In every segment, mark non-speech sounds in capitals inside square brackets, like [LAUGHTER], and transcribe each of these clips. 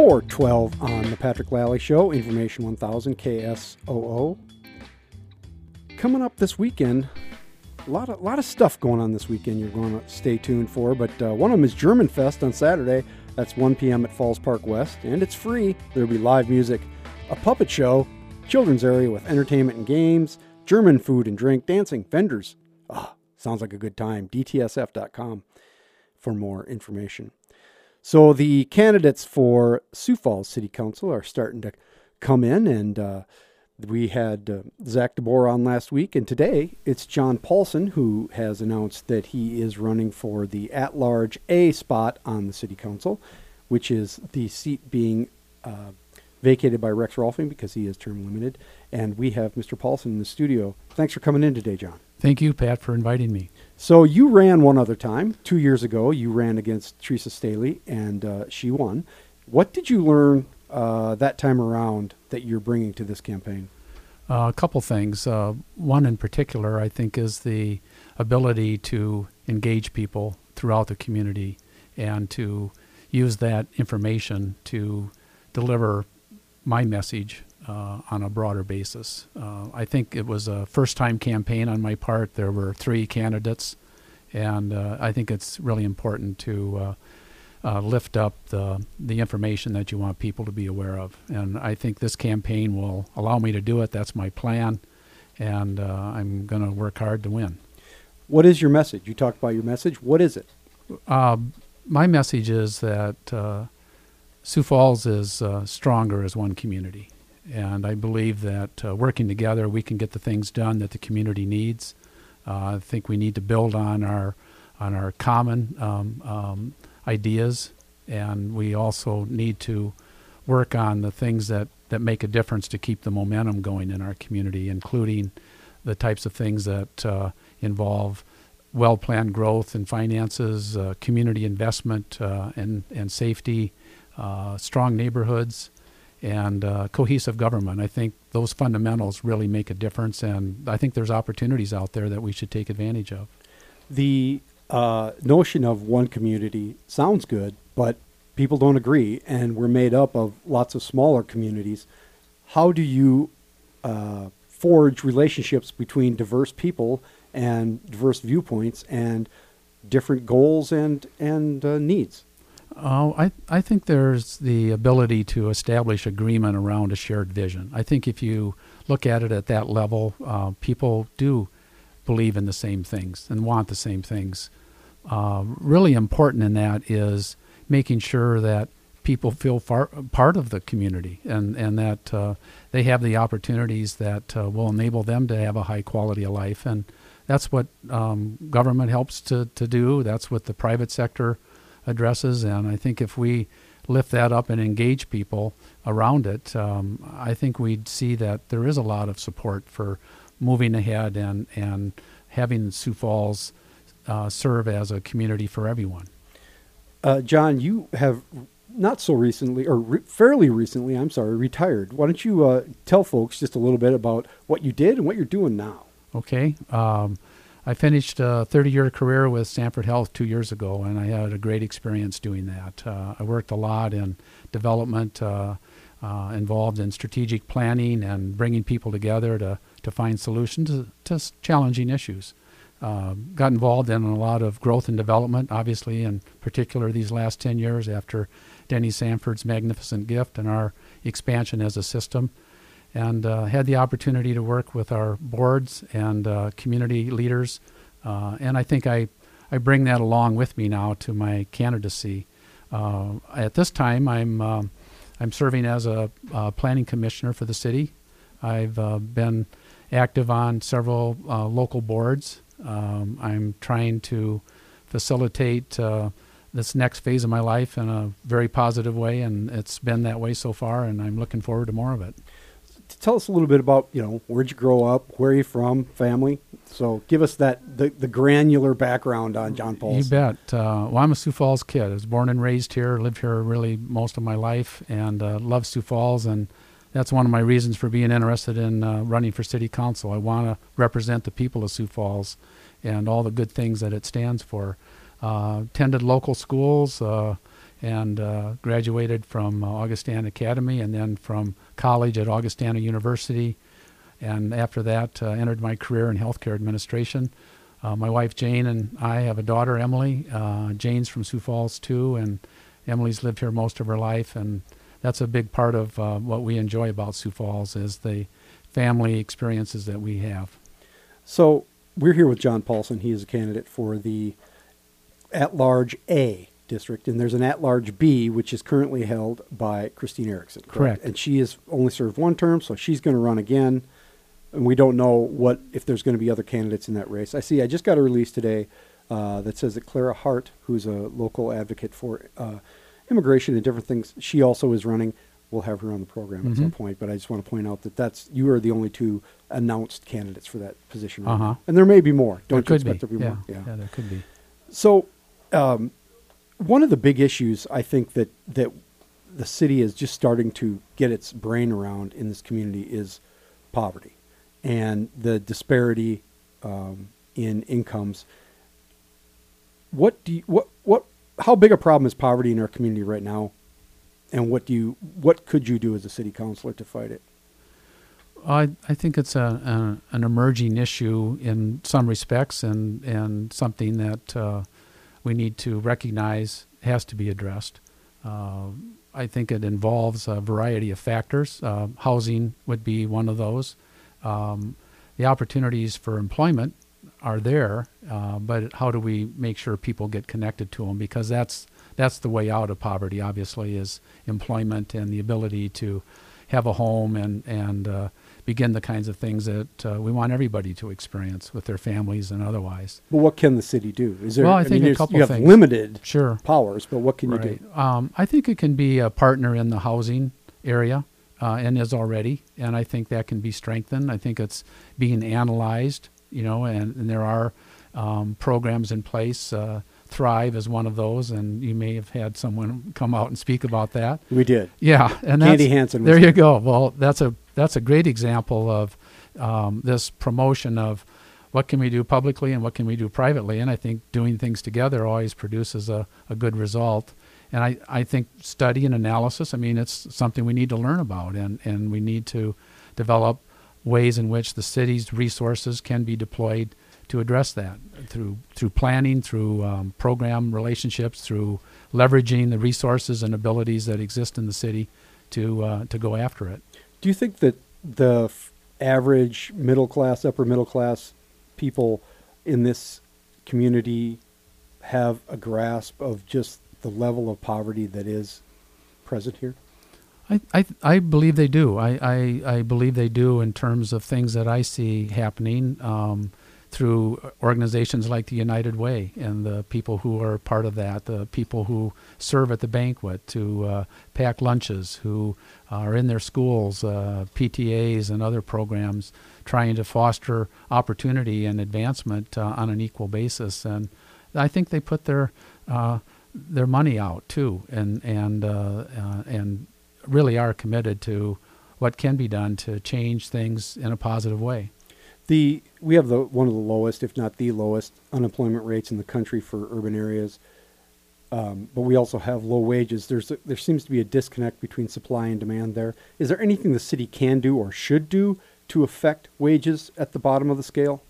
412 on the Patrick Lalley Show, Information 1000 KSOO. Coming up this weekend, a lot of, lot of stuff going on this weekend you're going to stay tuned for, but uh, one of them is German Fest on Saturday. That's 1 p.m. at Falls Park West, and it's free. There'll be live music, a puppet show, children's area with entertainment and games, German food and drink, dancing, vendors. Ah, sounds like a good time. DTSF.com for more information. So the candidates for Sioux Falls City Council are starting to come in, and uh, we had uh, Zach DeBoer on last week, and today it's John Paulson who has announced that he is running for the at-large A spot on the City Council, which is the seat being uh, vacated by Rex Rolfing because he is term limited. And we have Mr. Paulson in the studio. Thanks for coming in today, John. Thank you, Pat, for inviting me. So you ran one other time, two years ago. You ran against Theresa Stehly, and uh, she won. What did you learn uh, that time around that you're bringing to this campaign? Uh, a couple things. Uh, one in particular, I think, is the ability to engage people throughout the community and to use that information to deliver my message uh, on a broader basis. Uh, I think it was a first time campaign on my part. There were three candidates, and uh, I think it's really important to uh, uh, lift up the, the information that you want people to be aware of. And I think this campaign will allow me to do it. That's my plan, and uh, I'm going to work hard to win. What is your message? You talked about your message. What is it? my message is that Sioux Falls is stronger as one community and I believe that uh, working together, we can get the things done that the community needs. Uh, I think we need to build on our on our common um, um, ideas, and we also need to work on the things that, that make a difference to keep the momentum going in our community, including the types of things that uh, involve well planned growth and finances, uh, community investment, uh, and, and safety, uh, strong neighborhoods and uh, cohesive government. I think those fundamentals really make a difference, and I think there's opportunities out there that we should take advantage of. The uh, notion of one community sounds good, but people don't agree, and we're made up of lots of smaller communities. How do you uh, forge relationships between diverse people and diverse viewpoints and different goals and and uh, needs? Oh, I, I think there's the ability to establish agreement around a shared vision. I think if you look at it at that level, uh, people do believe in the same things and want the same things. Uh, really important in that is making sure that people feel far, part of the community and, and that uh, they have the opportunities that uh, will enable them to have a high quality of life. And that's what um, government helps to, to do. That's what the private sector addresses. And I think if we lift that up and engage people around it, um, I think we'd see that there is a lot of support for moving ahead and, and having Sioux Falls uh, serve as a community for everyone. Uh, John, you have not so recently, or re- fairly recently, I'm sorry, retired. Why don't you uh, tell folks just a little bit about what you did and what you're doing now? Okay. Um, I finished a 30 year career with Sanford Health two years ago, and I had a great experience doing that. Uh, I worked a lot in development, uh, uh, involved in strategic planning and bringing people together to, to find solutions to, to challenging issues. Uh, got involved in a lot of growth and development, obviously, in particular these last 10 years after Denny Sanford's magnificent gift and our expansion as a system and uh, had the opportunity to work with our boards and uh, community leaders. Uh, and I think I, I bring that along with me now to my candidacy. Uh, at this time, I'm, um, I'm serving as a planning commissioner for the city. I've uh, been active on several uh, local boards. Um, I'm trying to facilitate this next phase of my life in a very positive way, and it's been that way so far, and I'm looking forward to more of it tell us a little bit about you know where'd you grow up, where are you from, family. So give us that the, the granular background on John Paul. You bet. Uh, well, I'm a Sioux Falls kid. I was born and raised here, lived here really most of my life, and uh, love Sioux Falls. And that's one of my reasons for being interested in uh, running for city council. I want to represent the people of Sioux Falls and all the good things that it stands for. Uh, attended local schools. And uh, graduated from uh, Augustana Academy and then from college at Augustana University. And after that, uh, entered my career in healthcare administration. Uh, my wife Jane and I have a daughter, Emily. Jane's from Sioux Falls too, and Emily's lived here most of her life. And that's a big part of what we enjoy about Sioux Falls is the family experiences that we have. So we're here with John Paulson. He is a candidate for the at-large A district, and there's an at-large B, which is currently held by Christine Erickson. Correct. And she has only served one term, so she's going to run again. And we don't know what if there's going to be other candidates in that race. I see. I just got a release today uh, that says that Clara Hart, who's a local advocate for uh, immigration and different things, she also is running. We'll have her on the program at some Mhm. point, but I just want to point out that that's you are the only two announced candidates for that position, right Uh-huh. and there may be more. Don't there you could be. expect there to be yeah. more? yeah, there could be. So, um, one of the big issues I think that that the city is just starting to get its brain around in this community is poverty and the disparity um, in incomes. What do you, what what how big a problem is poverty in our community right now, and what do you what could you do as a city councilor to fight it? I, I think it's a, a an emerging issue in some respects, and and something that uh, we need to recognize has to be addressed. Uh, I think it involves a variety of factors. Uh, housing would be one of those. Um, the opportunities for employment are there, uh, but how do we make sure people get connected to them? Because that's that's the way out of poverty. Obviously, is employment and the ability to have a home and and uh, begin the kinds of things that uh, we want everybody to experience with their families and otherwise. But what can the city do? Is there? Well, I think a couple you have things. limited Sure. powers, but what can you do? Um, I think it can be a partner in the housing area uh, and is already, and I think that can be strengthened. I think it's being analyzed, you know, and, and there are um, programs in place. Thrive is one of those, and you may have had someone come out and speak about that. We did. Yeah, and Candy Hansen. There you go. Well, that's a that's a great example of um, this promotion of what can we do publicly and what can we do privately. And I think doing things together always produces a, a good result. And I, I think study and analysis, I mean, it's something we need to learn about, and, and we need to develop ways in which the city's resources can be deployed to address that through through planning, through um, program relationships, through leveraging the resources and abilities that exist in the city to uh, to go after it. Do you think that the f- average middle class, upper middle class people in this community have a grasp of just the level of poverty that is present here? I, I, I believe they do. I, I, I believe they do in terms of things that I see happening um, through organizations like the United Way and the people who are part of that, the people who serve at the banquet, to uh, pack lunches, who are in their schools, uh, PTAs and other programs, trying to foster opportunity and advancement uh, on an equal basis. And I think they put their uh, their money out too, and and uh, uh, and really are committed to what can be done to change things in a positive way. The we have the one of the lowest, if not the lowest, unemployment rates in the country for urban areas. Um, but we also have low wages. There's a, there seems to be a disconnect between supply and demand. There is there anything the city can do or should do to affect wages at the bottom of the scale?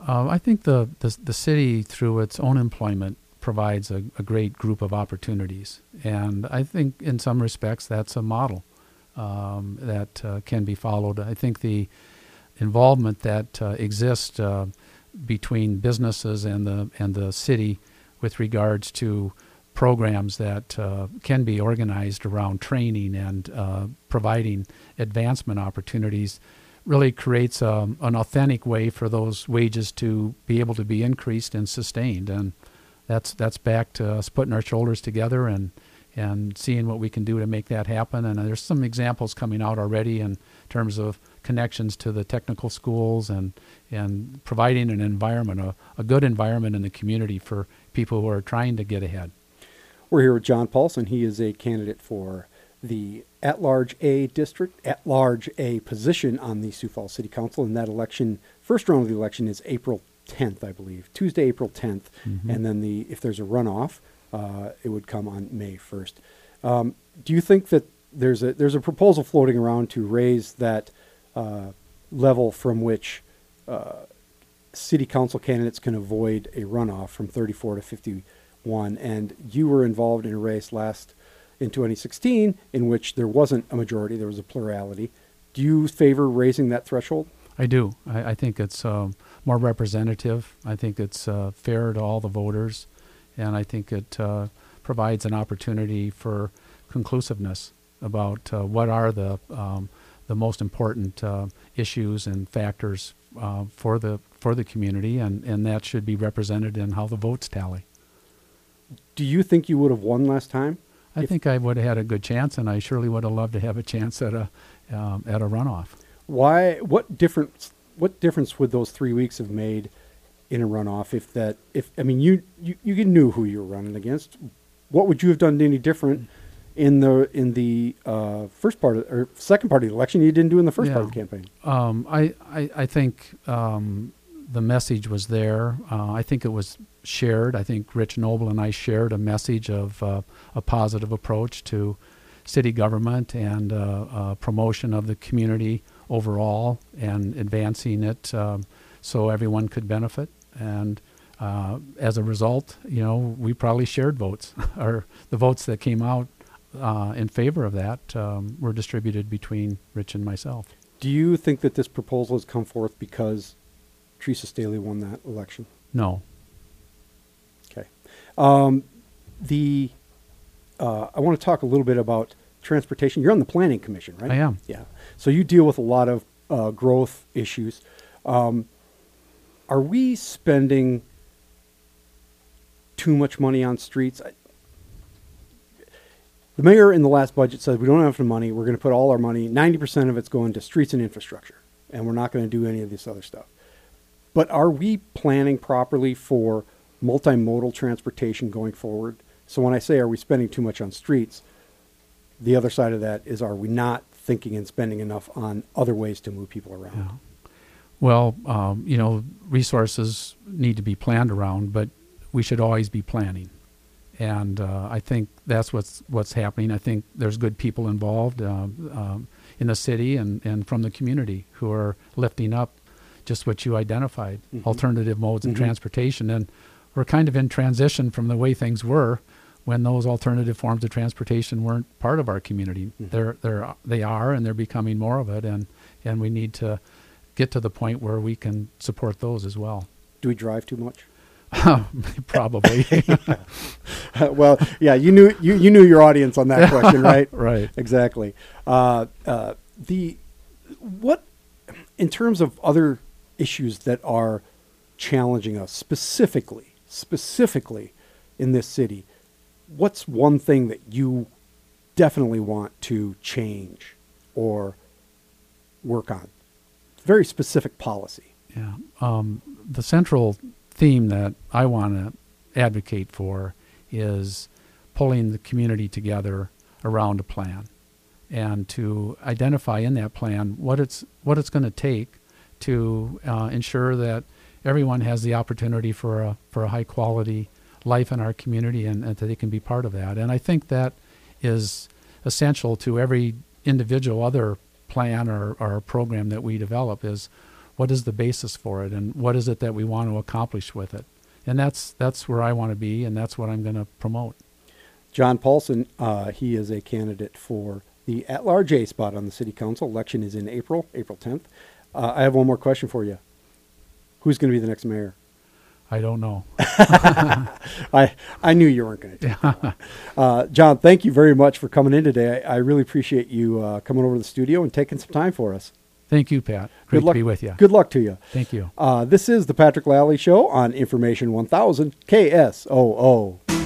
Uh, I think the, the the city, through its own employment, provides a, a great group of opportunities, and I think in some respects that's a model um, that uh, can be followed. I think the involvement that uh, exists uh, between businesses and the and the city with regards to programs that uh, can be organized around training and uh, providing advancement opportunities really creates um, an authentic way for those wages to be able to be increased and sustained. And that's that's back to us putting our shoulders together and and seeing what we can do to make that happen and there's some examples coming out already in terms of connections to the technical schools and and providing an environment a, a good environment in the community for people who are trying to get ahead We're here with John Paulson. He is a candidate for the at-large A district, at-large A position on the Sioux Falls City Council. And that election, first round of the election is April 10th, I believe, Tuesday, April 10th. Mhm. And then the if there's a runoff, Uh, it would come on May 1st. Um, do you think that there's a there's a proposal floating around to raise that uh, level from which uh, city council candidates can avoid a runoff from 34 to 51? And you were involved in a race last in 2016 in which there wasn't a majority, there was a plurality. Do you favor raising that threshold? I do. I, I think it's um, more representative. I think it's uh, fair to all the voters, and I think it uh, provides an opportunity for conclusiveness about uh, what are the um, the most important uh, issues and factors uh, for the for the community, and, and that should be represented in how the votes tally. Do you think you would have won last time? I think I would have had a good chance, and I surely would have loved to have a chance at a um, at a runoff. Why? What difference? What difference would those three weeks have made in a runoff? If that, if I mean, you you, you knew who you were running against. What would you have done any different in the in the uh, first part of, or second part of the election? You didn't do in the first part of the campaign. Um, I, I, I think um, the message was there. Uh, I think it was shared. I think Rich Noble and I shared a message of uh, a positive approach to city government and uh, uh, promotion of the community overall and advancing it um, so everyone could benefit. And uh, as a result, you know, we probably shared votes, [LAUGHS] or the votes that came out uh, in favor of that um, were distributed between Rich and myself. Do you think that this proposal has come forth because Theresa Stehly won that election? No. Okay. Um, the uh, I want to talk a little bit about transportation. You're on the planning commission, right? I am. Yeah. So you deal with a lot of uh, growth issues. Um, are we spending too much money on streets? I, the mayor in the last budget said we don't have enough money. We're going to put all our money, 90% of it's going to streets and infrastructure, and we're not going to do any of this other stuff. But are we planning properly for multimodal transportation going forward? So when I say are we spending too much on streets, the other side of that is are we not thinking and spending enough on other ways to move people around? Yeah. Well, um, you know, resources need to be planned around, but we should always be planning. And uh, I think that's what's what's happening. I think there's good people involved uh, um, in the city and, and from the community who are lifting up just what you identified, Mhm. alternative modes of Mhm. transportation. And we're kind of in transition from the way things were when those alternative forms of transportation weren't part of our community. Mhm. They're, they're, they are, and they're becoming more of it. And, and we need to get to the point where we can support those as well. Do we drive too much? [LAUGHS] Probably. [LAUGHS] well, yeah, you knew you, you knew your audience on that question, [LAUGHS] right? right. Exactly. Uh, uh, the what in terms of other issues that are challenging us specifically, specifically in this city, what's one thing that you definitely want to change or work on? Very specific policy. Yeah. Um, the central theme that I want to advocate for is pulling the community together around a plan and to identify in that plan what it's what it's going to take to uh, ensure that everyone has the opportunity for a for a high quality life in our community and, and that they can be part of that. And I think that is essential to every individual other plan or, or program that we develop is what is the basis for it and what is it that we want to accomplish with it. And that's that's where I want to be and that's what I'm going to promote. John Paulson, uh, he is a candidate for the at-large A spot on the city council. Election is in April, April 10th. Uh, I have one more question for you. Who's going to be the next mayor? I don't know. [LAUGHS] [LAUGHS] I I knew you weren't going to. uh, John, thank you very much for coming in today. I, I really appreciate you uh, coming over to the studio and taking some time for us. Thank you, Pat. Great Good luck to be with you. Good luck to you. Thank you. Uh, this is the Patrick Lalley Show on Information 1000 KSOO.